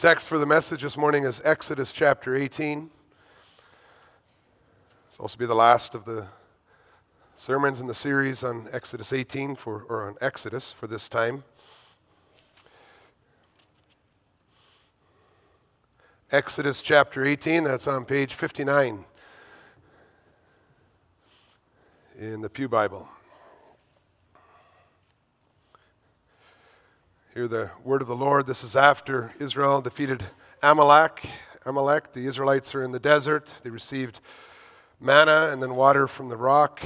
text for the message this morning is Exodus chapter 18. It's also be the last of the sermons in the series on Exodus 18 for or on Exodus for this time. Exodus chapter 18, that's on page 59 in the Pew Bible. Hear the word of the Lord. This is after Israel defeated Amalek. Amalek, the Israelites are in the desert. They received manna and then water from the rock.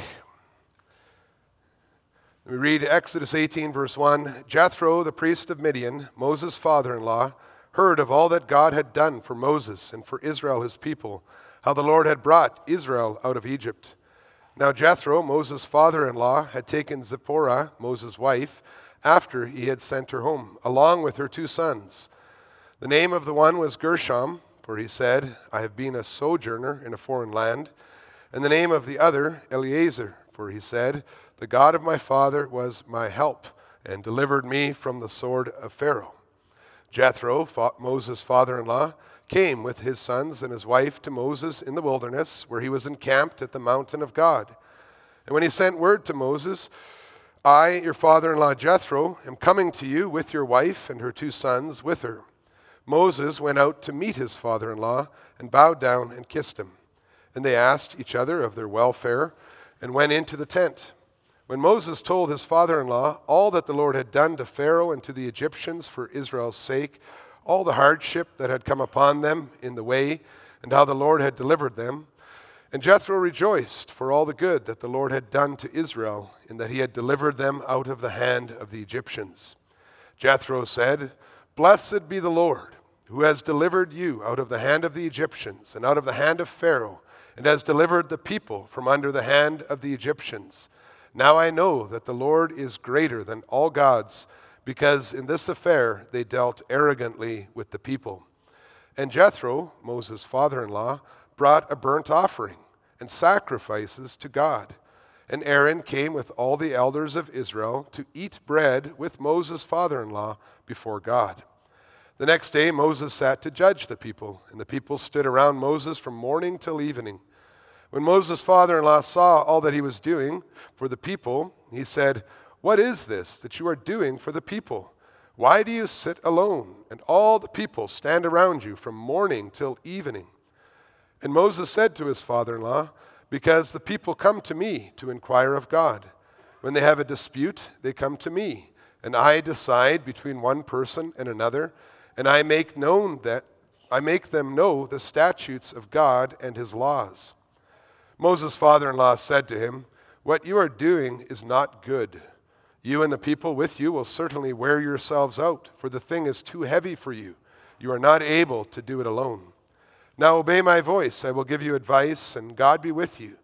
We read Exodus 18, verse 1 Jethro, the priest of Midian, Moses' father in law, heard of all that God had done for Moses and for Israel, his people, how the Lord had brought Israel out of Egypt. Now, Jethro, Moses' father in law, had taken Zipporah, Moses' wife, after he had sent her home, along with her two sons. The name of the one was Gershom, for he said, I have been a sojourner in a foreign land. And the name of the other, Eliezer, for he said, The God of my father was my help, and delivered me from the sword of Pharaoh. Jethro, Moses' father in law, came with his sons and his wife to Moses in the wilderness, where he was encamped at the mountain of God. And when he sent word to Moses, I, your father in law Jethro, am coming to you with your wife and her two sons with her. Moses went out to meet his father in law and bowed down and kissed him. And they asked each other of their welfare and went into the tent. When Moses told his father in law all that the Lord had done to Pharaoh and to the Egyptians for Israel's sake, all the hardship that had come upon them in the way, and how the Lord had delivered them, and Jethro rejoiced for all the good that the Lord had done to Israel, in that he had delivered them out of the hand of the Egyptians. Jethro said, Blessed be the Lord, who has delivered you out of the hand of the Egyptians, and out of the hand of Pharaoh, and has delivered the people from under the hand of the Egyptians. Now I know that the Lord is greater than all gods, because in this affair they dealt arrogantly with the people. And Jethro, Moses' father in law, brought a burnt offering and sacrifices to God. And Aaron came with all the elders of Israel to eat bread with Moses' father in law before God. The next day, Moses sat to judge the people, and the people stood around Moses from morning till evening. When Moses' father in law saw all that he was doing for the people, he said, What is this that you are doing for the people? Why do you sit alone, and all the people stand around you from morning till evening? And Moses said to his father in law, Because the people come to me to inquire of God. When they have a dispute, they come to me, and I decide between one person and another, and I make known that I make them know the statutes of God and his laws. Moses' father in law said to him, What you are doing is not good. You and the people with you will certainly wear yourselves out, for the thing is too heavy for you. You are not able to do it alone. Now obey my voice. I will give you advice, and God be with you.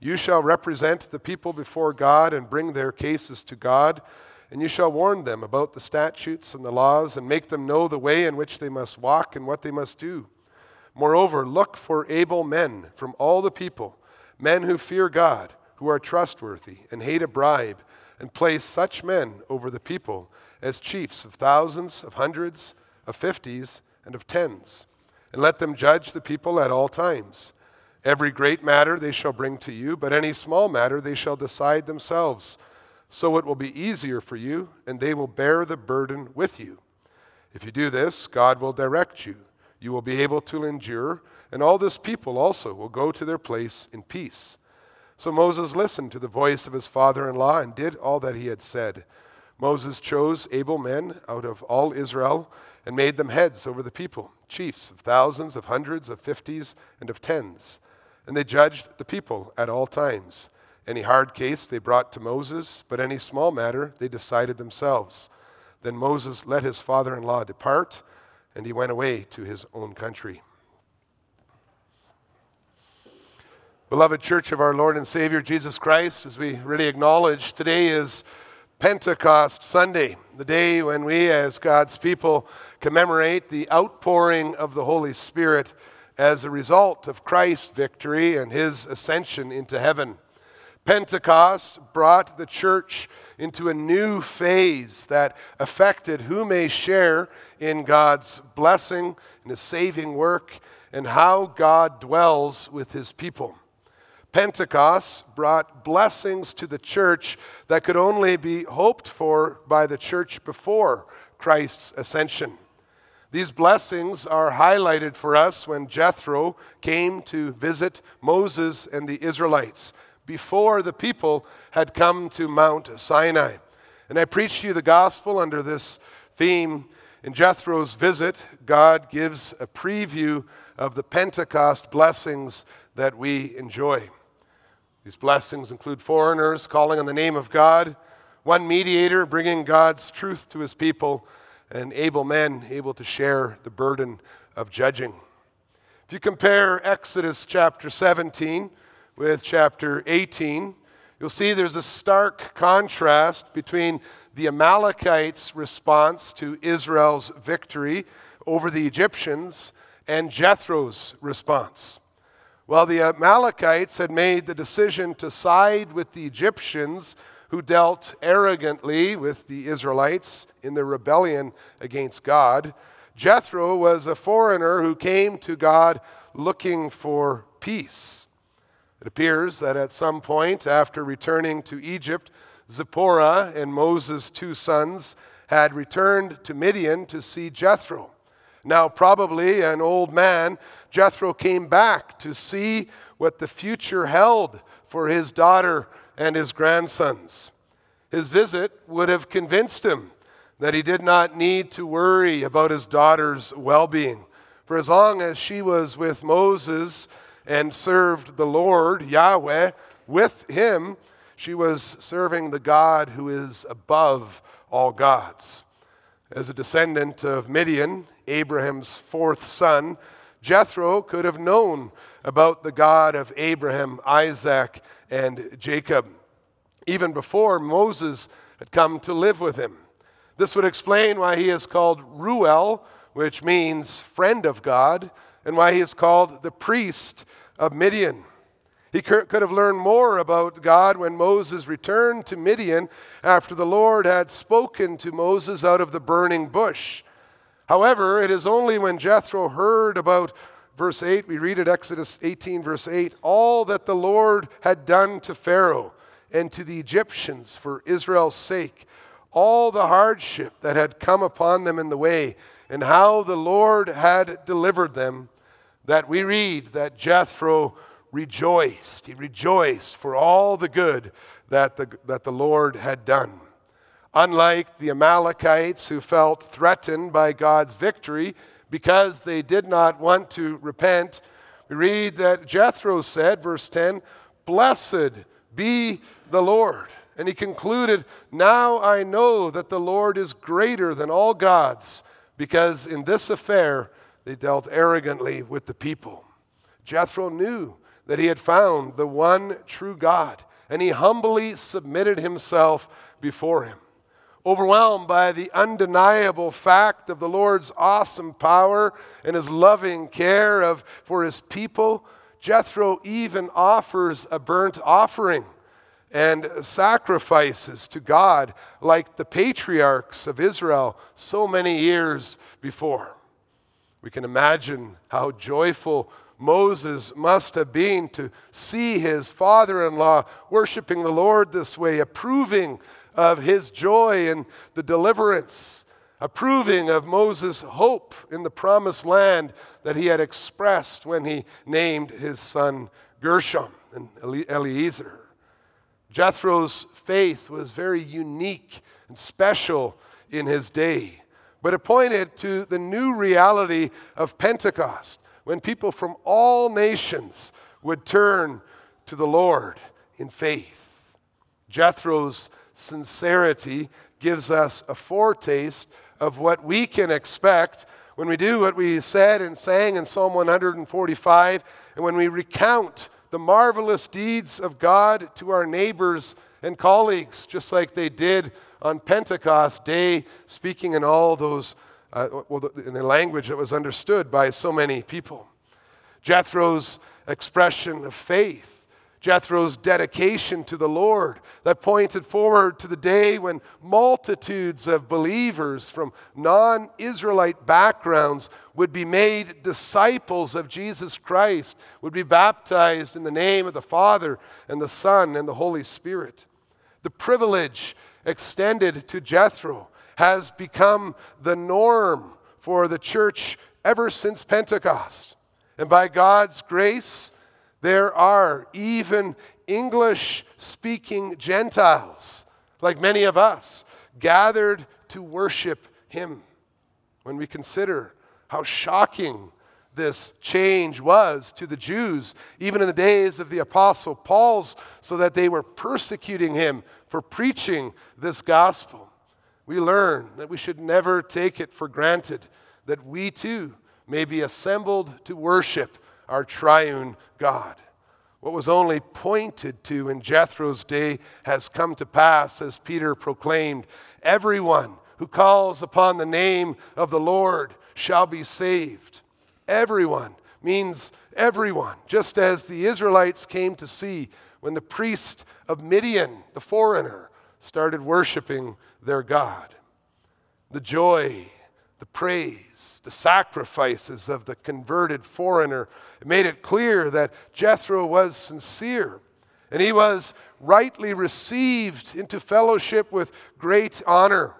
You shall represent the people before God and bring their cases to God, and you shall warn them about the statutes and the laws, and make them know the way in which they must walk and what they must do. Moreover, look for able men from all the people, men who fear God, who are trustworthy, and hate a bribe, and place such men over the people as chiefs of thousands, of hundreds, of fifties, and of tens and let them judge the people at all times. Every great matter they shall bring to you, but any small matter they shall decide themselves. So it will be easier for you, and they will bear the burden with you. If you do this, God will direct you. You will be able to endure, and all this people also will go to their place in peace. So Moses listened to the voice of his father in law and did all that he had said. Moses chose able men out of all Israel and made them heads over the people, chiefs of thousands, of hundreds, of fifties, and of tens. And they judged the people at all times. Any hard case they brought to Moses, but any small matter they decided themselves. Then Moses let his father in law depart, and he went away to his own country. Beloved Church of our Lord and Savior Jesus Christ, as we really acknowledge, today is Pentecost Sunday, the day when we, as God's people, commemorate the outpouring of the Holy Spirit as a result of Christ's victory and his ascension into heaven. Pentecost brought the church into a new phase that affected who may share in God's blessing and his saving work and how God dwells with his people. Pentecost brought blessings to the church that could only be hoped for by the church before Christ's ascension. These blessings are highlighted for us when Jethro came to visit Moses and the Israelites before the people had come to Mount Sinai. And I preached to you the gospel under this theme. In Jethro's visit, God gives a preview of the Pentecost blessings that we enjoy. These blessings include foreigners calling on the name of God, one mediator bringing God's truth to his people, and able men able to share the burden of judging. If you compare Exodus chapter 17, with chapter 18, you'll see there's a stark contrast between the Amalekites' response to Israel's victory over the Egyptians and Jethro's response. Well, the Amalekites had made the decision to side with the Egyptians who dealt arrogantly with the Israelites in their rebellion against God. Jethro was a foreigner who came to God looking for peace. It appears that at some point after returning to Egypt, Zipporah and Moses' two sons had returned to Midian to see Jethro. Now, probably an old man, Jethro came back to see what the future held for his daughter and his grandsons. His visit would have convinced him that he did not need to worry about his daughter's well being. For as long as she was with Moses and served the Lord, Yahweh, with him, she was serving the God who is above all gods. As a descendant of Midian, Abraham's fourth son, Jethro could have known about the God of Abraham, Isaac, and Jacob, even before Moses had come to live with him. This would explain why he is called Reuel, which means friend of God, and why he is called the priest of Midian. He could have learned more about God when Moses returned to Midian after the Lord had spoken to Moses out of the burning bush. However, it is only when Jethro heard about verse 8, we read at Exodus 18, verse 8, all that the Lord had done to Pharaoh and to the Egyptians for Israel's sake, all the hardship that had come upon them in the way, and how the Lord had delivered them that we read that Jethro rejoiced. He rejoiced for all the good that the, that the Lord had done. Unlike the Amalekites who felt threatened by God's victory because they did not want to repent, we read that Jethro said, verse 10, Blessed be the Lord. And he concluded, Now I know that the Lord is greater than all gods, because in this affair they dealt arrogantly with the people. Jethro knew that he had found the one true God, and he humbly submitted himself before him. Overwhelmed by the undeniable fact of the Lord's awesome power and his loving care of, for his people, Jethro even offers a burnt offering and sacrifices to God like the patriarchs of Israel so many years before. We can imagine how joyful Moses must have been to see his father in law worshiping the Lord this way, approving of his joy and the deliverance, approving of Moses' hope in the promised land that he had expressed when he named his son Gershom and Eliezer. Jethro's faith was very unique and special in his day but it pointed to the new reality of Pentecost when people from all nations would turn to the Lord in faith. Jethro's sincerity gives us a foretaste of what we can expect when we do what we said and sang in Psalm 145, and when we recount the marvelous deeds of God to our neighbors and colleagues, just like they did on Pentecost Day, speaking in all those, uh, well, in a language that was understood by so many people. Jethro's expression of faith Jethro's dedication to the Lord that pointed forward to the day when multitudes of believers from non Israelite backgrounds would be made disciples of Jesus Christ, would be baptized in the name of the Father and the Son and the Holy Spirit. The privilege extended to Jethro has become the norm for the church ever since Pentecost. And by God's grace, there are even English speaking Gentiles, like many of us, gathered to worship Him. When we consider how shocking this change was to the Jews, even in the days of the Apostle Paul's, so that they were persecuting him for preaching this gospel. We learn that we should never take it for granted that we too may be assembled to worship our triune God. What was only pointed to in Jethro's day has come to pass, as Peter proclaimed Everyone who calls upon the name of the Lord shall be saved. Everyone means everyone, just as the Israelites came to see when the priest of Midian, the foreigner, started worshiping their God. The joy praise, the sacrifices of the converted foreigner it made it clear that Jethro was sincere and he was rightly received into fellowship with great honor.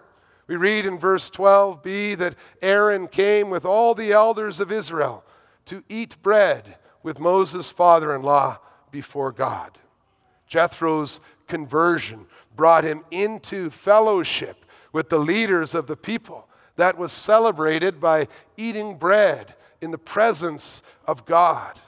We read in verse 12b that Aaron came with all the elders of Israel to eat bread with Moses' father in law before God. Jethro's conversion brought him into fellowship with the leaders of the people that was celebrated by eating bread in the presence of God.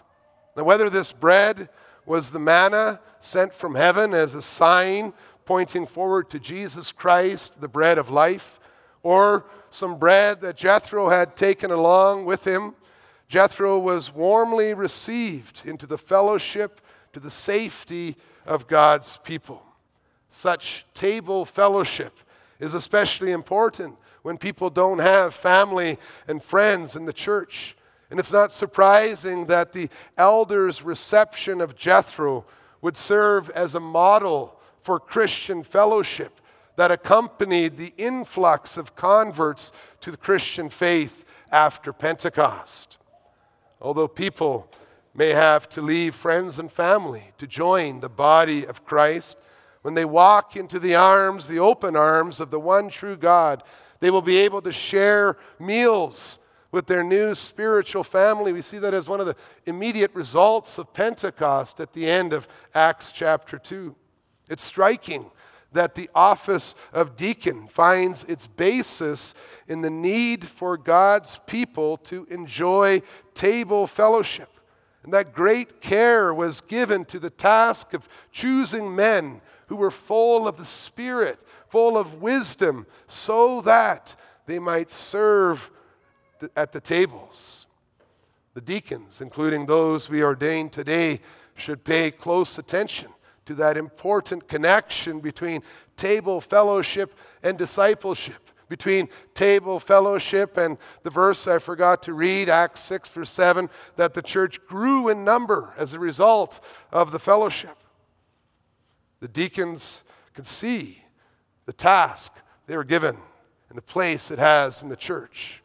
Now, whether this bread was the manna sent from heaven as a sign pointing forward to Jesus Christ, the bread of life, or some bread that Jethro had taken along with him, Jethro was warmly received into the fellowship to the safety of God's people. Such table fellowship is especially important when people don't have family and friends in the church. And it's not surprising that the elders' reception of Jethro would serve as a model for Christian fellowship that accompanied the influx of converts to the Christian faith after Pentecost. Although people may have to leave friends and family to join the body of Christ, when they walk into the arms, the open arms of the one true God, they will be able to share meals with their new spiritual family. We see that as one of the immediate results of Pentecost at the end of Acts chapter 2. It's striking that the office of deacon finds its basis in the need for God's people to enjoy table fellowship. And that great care was given to the task of choosing men who were full of the Spirit full of wisdom, so that they might serve at the tables. The deacons, including those we ordain today, should pay close attention to that important connection between table fellowship and discipleship, between table fellowship and the verse I forgot to read, Acts 6, verse 7, that the church grew in number as a result of the fellowship. The deacons could see the task they were given and the place it has in the church.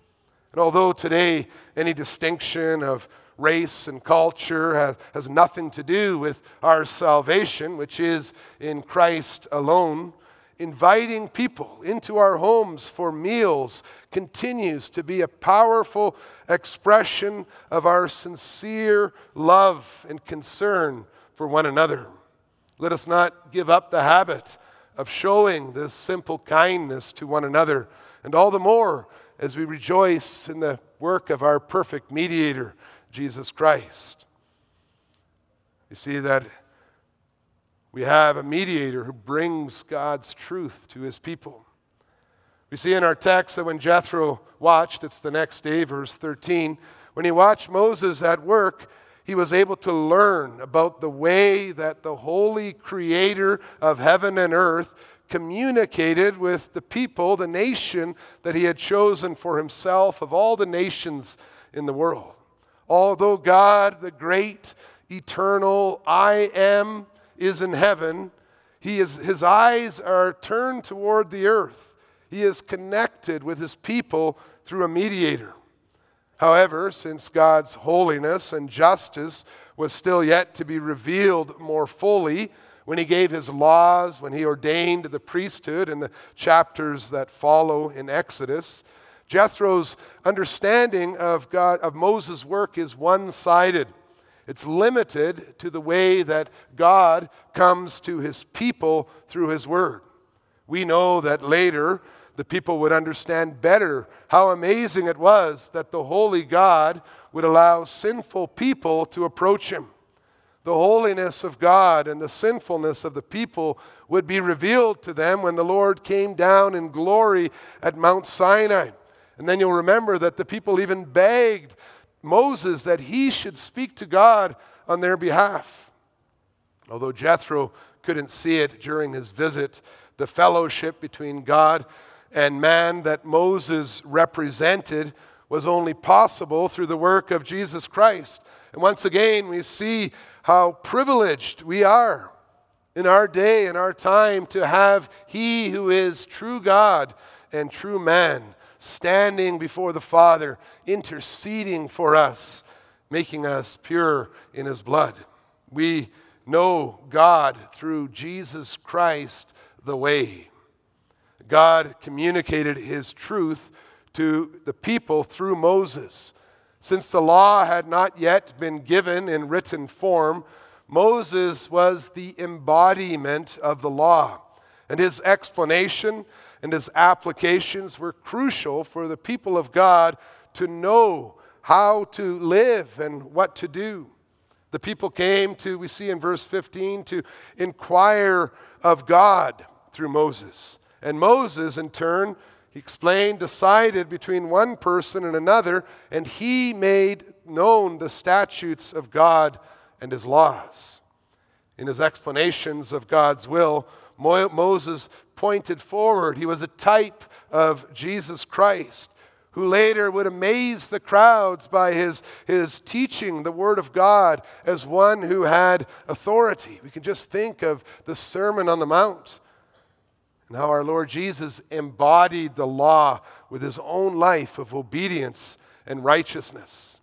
And although today any distinction of race and culture has, has nothing to do with our salvation, which is in Christ alone, inviting people into our homes for meals continues to be a powerful expression of our sincere love and concern for one another. Let us not give up the habit of showing this simple kindness to one another, and all the more as we rejoice in the work of our perfect mediator, Jesus Christ. You see that we have a mediator who brings God's truth to his people. We see in our text that when Jethro watched, it's the next day, verse 13, when he watched Moses at work, he was able to learn about the way that the holy creator of heaven and earth communicated with the people, the nation that he had chosen for himself of all the nations in the world. Although God, the great eternal I am is in heaven, he is, his eyes are turned toward the earth. He is connected with his people through a mediator. However, since God's holiness and justice was still yet to be revealed more fully, when he gave his laws, when he ordained the priesthood in the chapters that follow in Exodus, Jethro's understanding of, God, of Moses' work is one sided. It's limited to the way that God comes to his people through his word. We know that later the people would understand better how amazing it was that the holy God would allow sinful people to approach him. The holiness of God and the sinfulness of the people would be revealed to them when the Lord came down in glory at Mount Sinai. And then you'll remember that the people even begged Moses that he should speak to God on their behalf. Although Jethro couldn't see it during his visit, the fellowship between God and man that Moses represented was only possible through the work of Jesus Christ. And once again, we see how privileged we are in our day, in our time, to have He who is true God and true man standing before the Father, interceding for us, making us pure in His blood. We know God through Jesus Christ, the way. God communicated His truth to the people through Moses. Since the law had not yet been given in written form, Moses was the embodiment of the law, and his explanation and his applications were crucial for the people of God to know how to live and what to do. The people came to, we see in verse 15, to inquire of God through Moses. And Moses, in turn, he explained, decided between one person and another, and he made known the statutes of God and his laws. In his explanations of God's will, Moses pointed forward. He was a type of Jesus Christ, who later would amaze the crowds by his, his teaching the Word of God as one who had authority. We can just think of the Sermon on the Mount and how our Lord Jesus embodied the law with his own life of obedience and righteousness.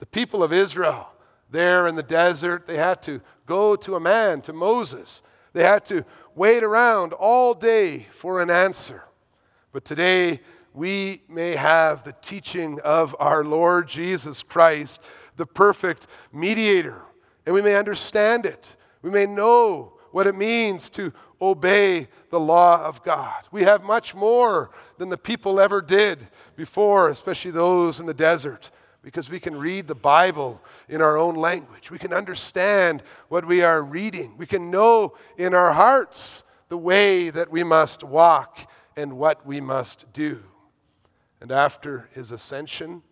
The people of Israel, there in the desert, they had to go to a man, to Moses. They had to wait around all day for an answer. But today, we may have the teaching of our Lord Jesus Christ, the perfect mediator, and we may understand it. We may know what it means to obey the law of God. We have much more than the people ever did before, especially those in the desert, because we can read the Bible in our own language. We can understand what we are reading. We can know in our hearts the way that we must walk and what we must do. And after his ascension,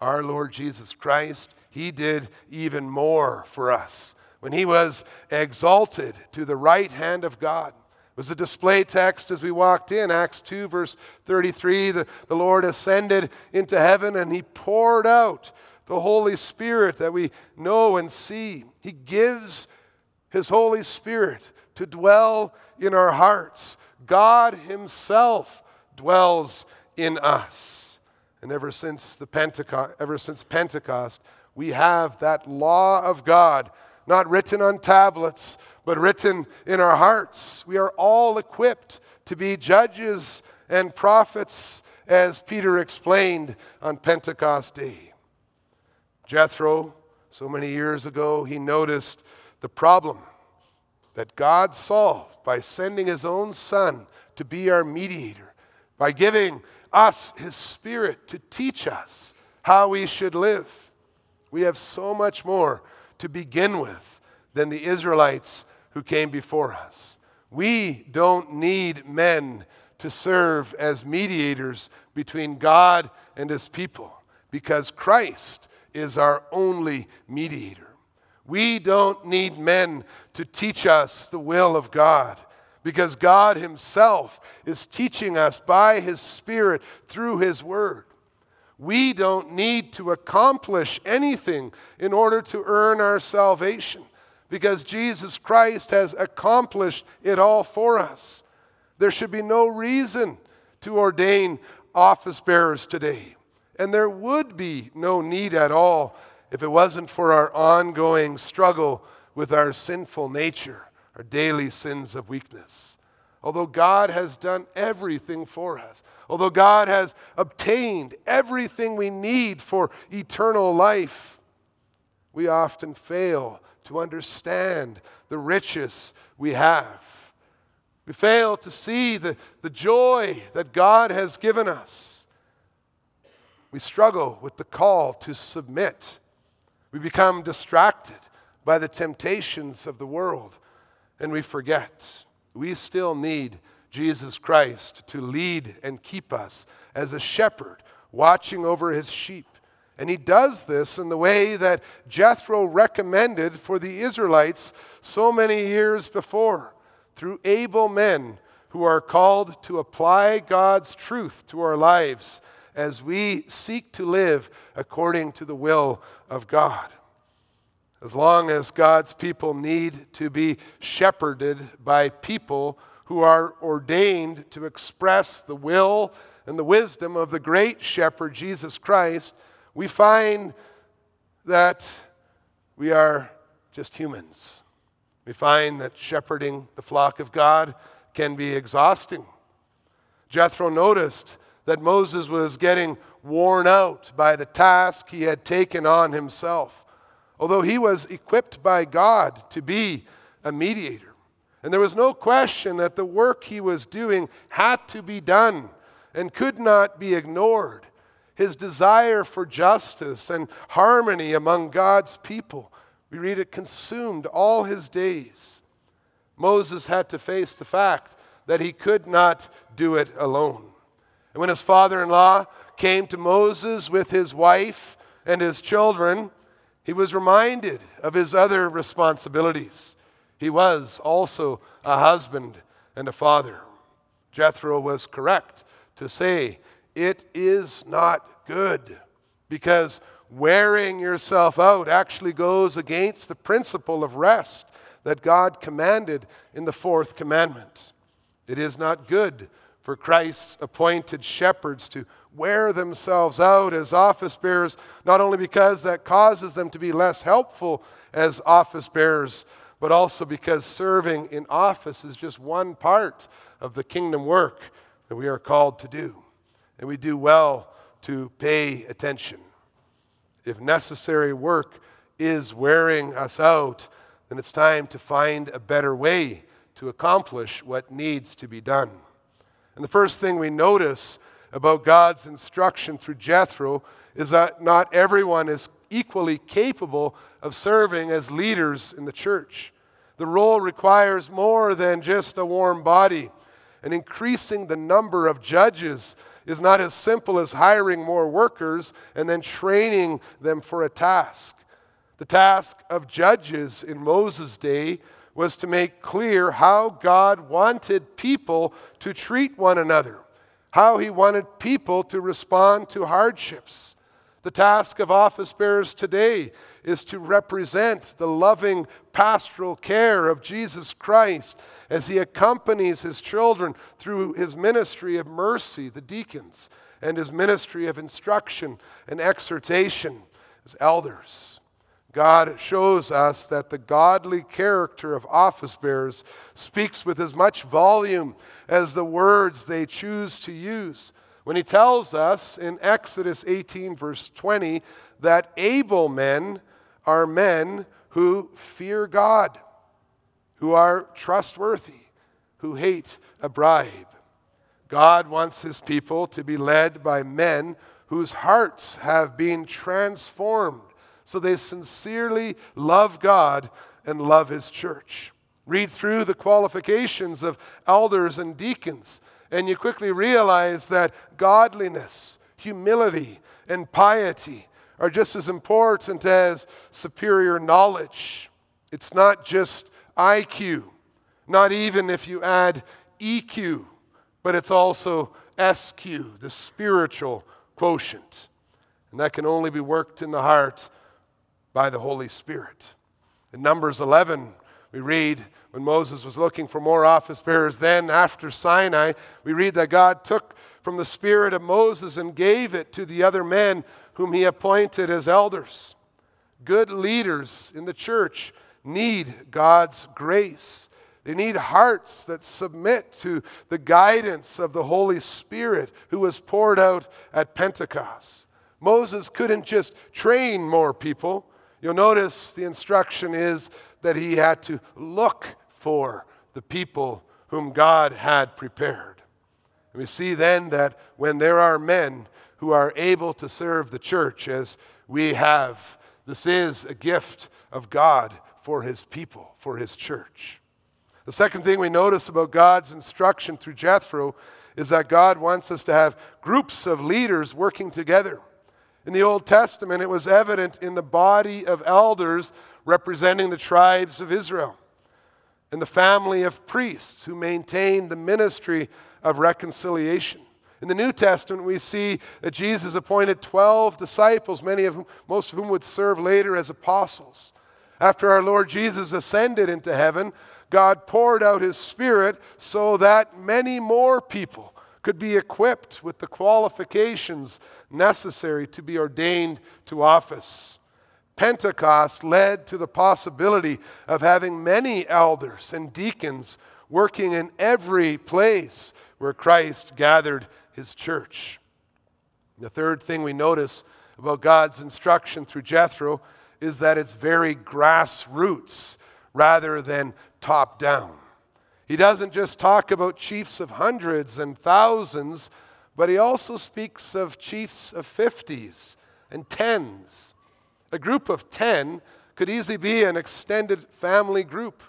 our Lord Jesus Christ, he did even more for us when he was exalted to the right hand of God. It was a display text as we walked in, Acts 2, verse 33. The, the Lord ascended into heaven and he poured out the Holy Spirit that we know and see. He gives his Holy Spirit to dwell in our hearts. God himself dwells in us. And ever since the Pentecost, ever since Pentecost, we have that law of God not written on tablets, but written in our hearts. We are all equipped to be judges and prophets, as Peter explained on Pentecost Day. Jethro, so many years ago, he noticed the problem that God solved by sending his own son to be our mediator, by giving us his spirit to teach us how we should live. We have so much more to begin with than the Israelites who came before us. We don't need men to serve as mediators between God and his people because Christ is our only mediator. We don't need men to teach us the will of God because God Himself is teaching us by His Spirit through His Word. We don't need to accomplish anything in order to earn our salvation because Jesus Christ has accomplished it all for us. There should be no reason to ordain office bearers today. And there would be no need at all if it wasn't for our ongoing struggle with our sinful nature, our daily sins of weakness. Although God has done everything for us, although God has obtained everything we need for eternal life, we often fail to understand the riches we have. We fail to see the, the joy that God has given us. We struggle with the call to submit. We become distracted by the temptations of the world, and we forget we still need Jesus Christ to lead and keep us as a shepherd watching over his sheep. And he does this in the way that Jethro recommended for the Israelites so many years before through able men who are called to apply God's truth to our lives as we seek to live according to the will of God. As long as God's people need to be shepherded by people who are ordained to express the will and the wisdom of the great shepherd, Jesus Christ, we find that we are just humans. We find that shepherding the flock of God can be exhausting. Jethro noticed that Moses was getting worn out by the task he had taken on himself although he was equipped by God to be a mediator. And there was no question that the work he was doing had to be done and could not be ignored. His desire for justice and harmony among God's people, we read it consumed all his days. Moses had to face the fact that he could not do it alone. And when his father in law came to Moses with his wife and his children, he was reminded of his other responsibilities. He was also a husband and a father. Jethro was correct to say, It is not good, because wearing yourself out actually goes against the principle of rest that God commanded in the fourth commandment. It is not good for Christ's appointed shepherds to wear themselves out as office bearers, not only because that causes them to be less helpful as office bearers, but also because serving in office is just one part of the kingdom work that we are called to do. And we do well to pay attention. If necessary work is wearing us out, then it's time to find a better way to accomplish what needs to be done. And the first thing we notice about God's instruction through Jethro is that not everyone is equally capable of serving as leaders in the church. The role requires more than just a warm body. And increasing the number of judges is not as simple as hiring more workers and then training them for a task. The task of judges in Moses' day was to make clear how God wanted people to treat one another, how he wanted people to respond to hardships. The task of office bearers today is to represent the loving pastoral care of Jesus Christ as he accompanies his children through his ministry of mercy, the deacons, and his ministry of instruction and exhortation as elders. God shows us that the godly character of office bearers speaks with as much volume as the words they choose to use. When he tells us in Exodus 18, verse 20, that able men are men who fear God, who are trustworthy, who hate a bribe. God wants his people to be led by men whose hearts have been transformed so they sincerely love God and love His church. Read through the qualifications of elders and deacons, and you quickly realize that godliness, humility, and piety are just as important as superior knowledge. It's not just IQ, not even if you add EQ, but it's also SQ, the spiritual quotient. And that can only be worked in the heart by the Holy Spirit. In Numbers 11, we read when Moses was looking for more office bearers, then after Sinai, we read that God took from the spirit of Moses and gave it to the other men whom he appointed as elders. Good leaders in the church need God's grace. They need hearts that submit to the guidance of the Holy Spirit who was poured out at Pentecost. Moses couldn't just train more people. You'll notice the instruction is that he had to look for the people whom God had prepared. And we see then that when there are men who are able to serve the church as we have, this is a gift of God for his people, for his church. The second thing we notice about God's instruction through Jethro is that God wants us to have groups of leaders working together. In the Old Testament, it was evident in the body of elders representing the tribes of Israel, and the family of priests who maintained the ministry of reconciliation. In the New Testament, we see that Jesus appointed 12 disciples, many of whom, most of whom would serve later as apostles. After our Lord Jesus ascended into heaven, God poured out his Spirit so that many more people could be equipped with the qualifications necessary to be ordained to office. Pentecost led to the possibility of having many elders and deacons working in every place where Christ gathered his church. The third thing we notice about God's instruction through Jethro is that it's very grassroots rather than top down. He doesn't just talk about chiefs of hundreds and thousands, but he also speaks of chiefs of fifties and tens. A group of ten could easily be an extended family group.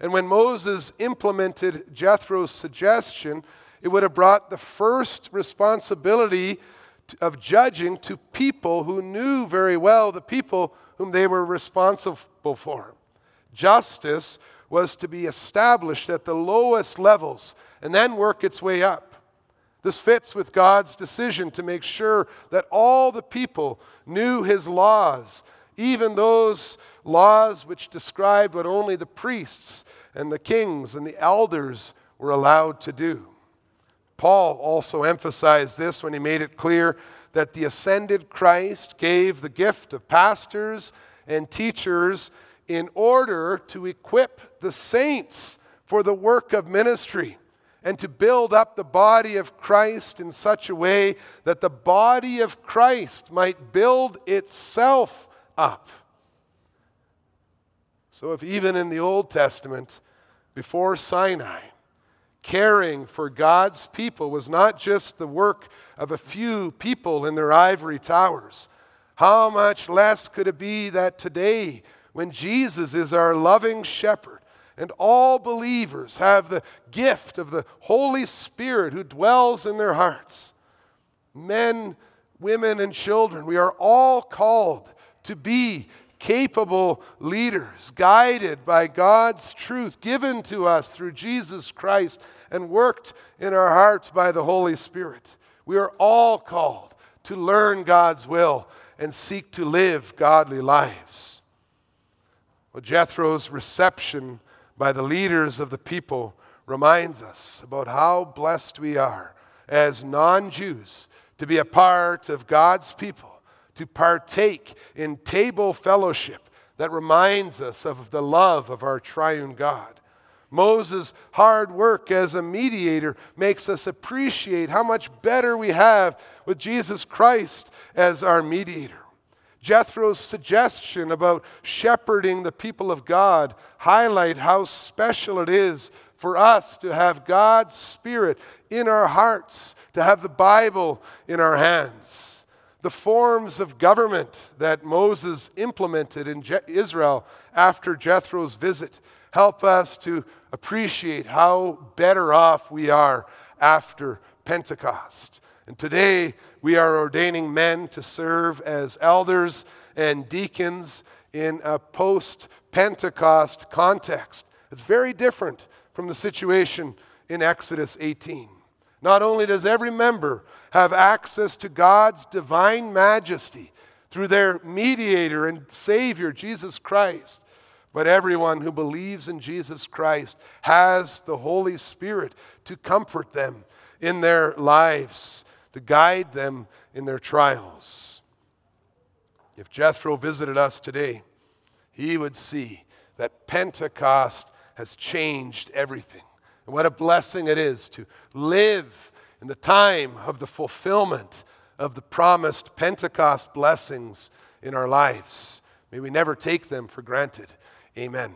And when Moses implemented Jethro's suggestion, it would have brought the first responsibility of judging to people who knew very well the people whom they were responsible for. Justice was to be established at the lowest levels and then work its way up. This fits with God's decision to make sure that all the people knew his laws, even those laws which described what only the priests and the kings and the elders were allowed to do. Paul also emphasized this when he made it clear that the ascended Christ gave the gift of pastors and teachers in order to equip the saints for the work of ministry and to build up the body of Christ in such a way that the body of Christ might build itself up. So, if even in the Old Testament, before Sinai, caring for God's people was not just the work of a few people in their ivory towers, how much less could it be that today when Jesus is our loving shepherd and all believers have the gift of the Holy Spirit who dwells in their hearts. Men, women, and children, we are all called to be capable leaders, guided by God's truth given to us through Jesus Christ and worked in our hearts by the Holy Spirit. We are all called to learn God's will and seek to live godly lives. Well, Jethro's reception by the leaders of the people reminds us about how blessed we are as non Jews to be a part of God's people, to partake in table fellowship that reminds us of the love of our triune God. Moses' hard work as a mediator makes us appreciate how much better we have with Jesus Christ as our mediator. Jethro's suggestion about shepherding the people of God highlight how special it is for us to have God's Spirit in our hearts, to have the Bible in our hands. The forms of government that Moses implemented in Je- Israel after Jethro's visit help us to appreciate how better off we are after Pentecost. And today we are ordaining men to serve as elders and deacons in a post Pentecost context. It's very different from the situation in Exodus 18. Not only does every member have access to God's divine majesty through their mediator and Savior, Jesus Christ. But everyone who believes in Jesus Christ has the Holy Spirit to comfort them in their lives, to guide them in their trials. If Jethro visited us today, he would see that Pentecost has changed everything. And what a blessing it is to live in the time of the fulfillment of the promised Pentecost blessings in our lives. May we never take them for granted. Amen.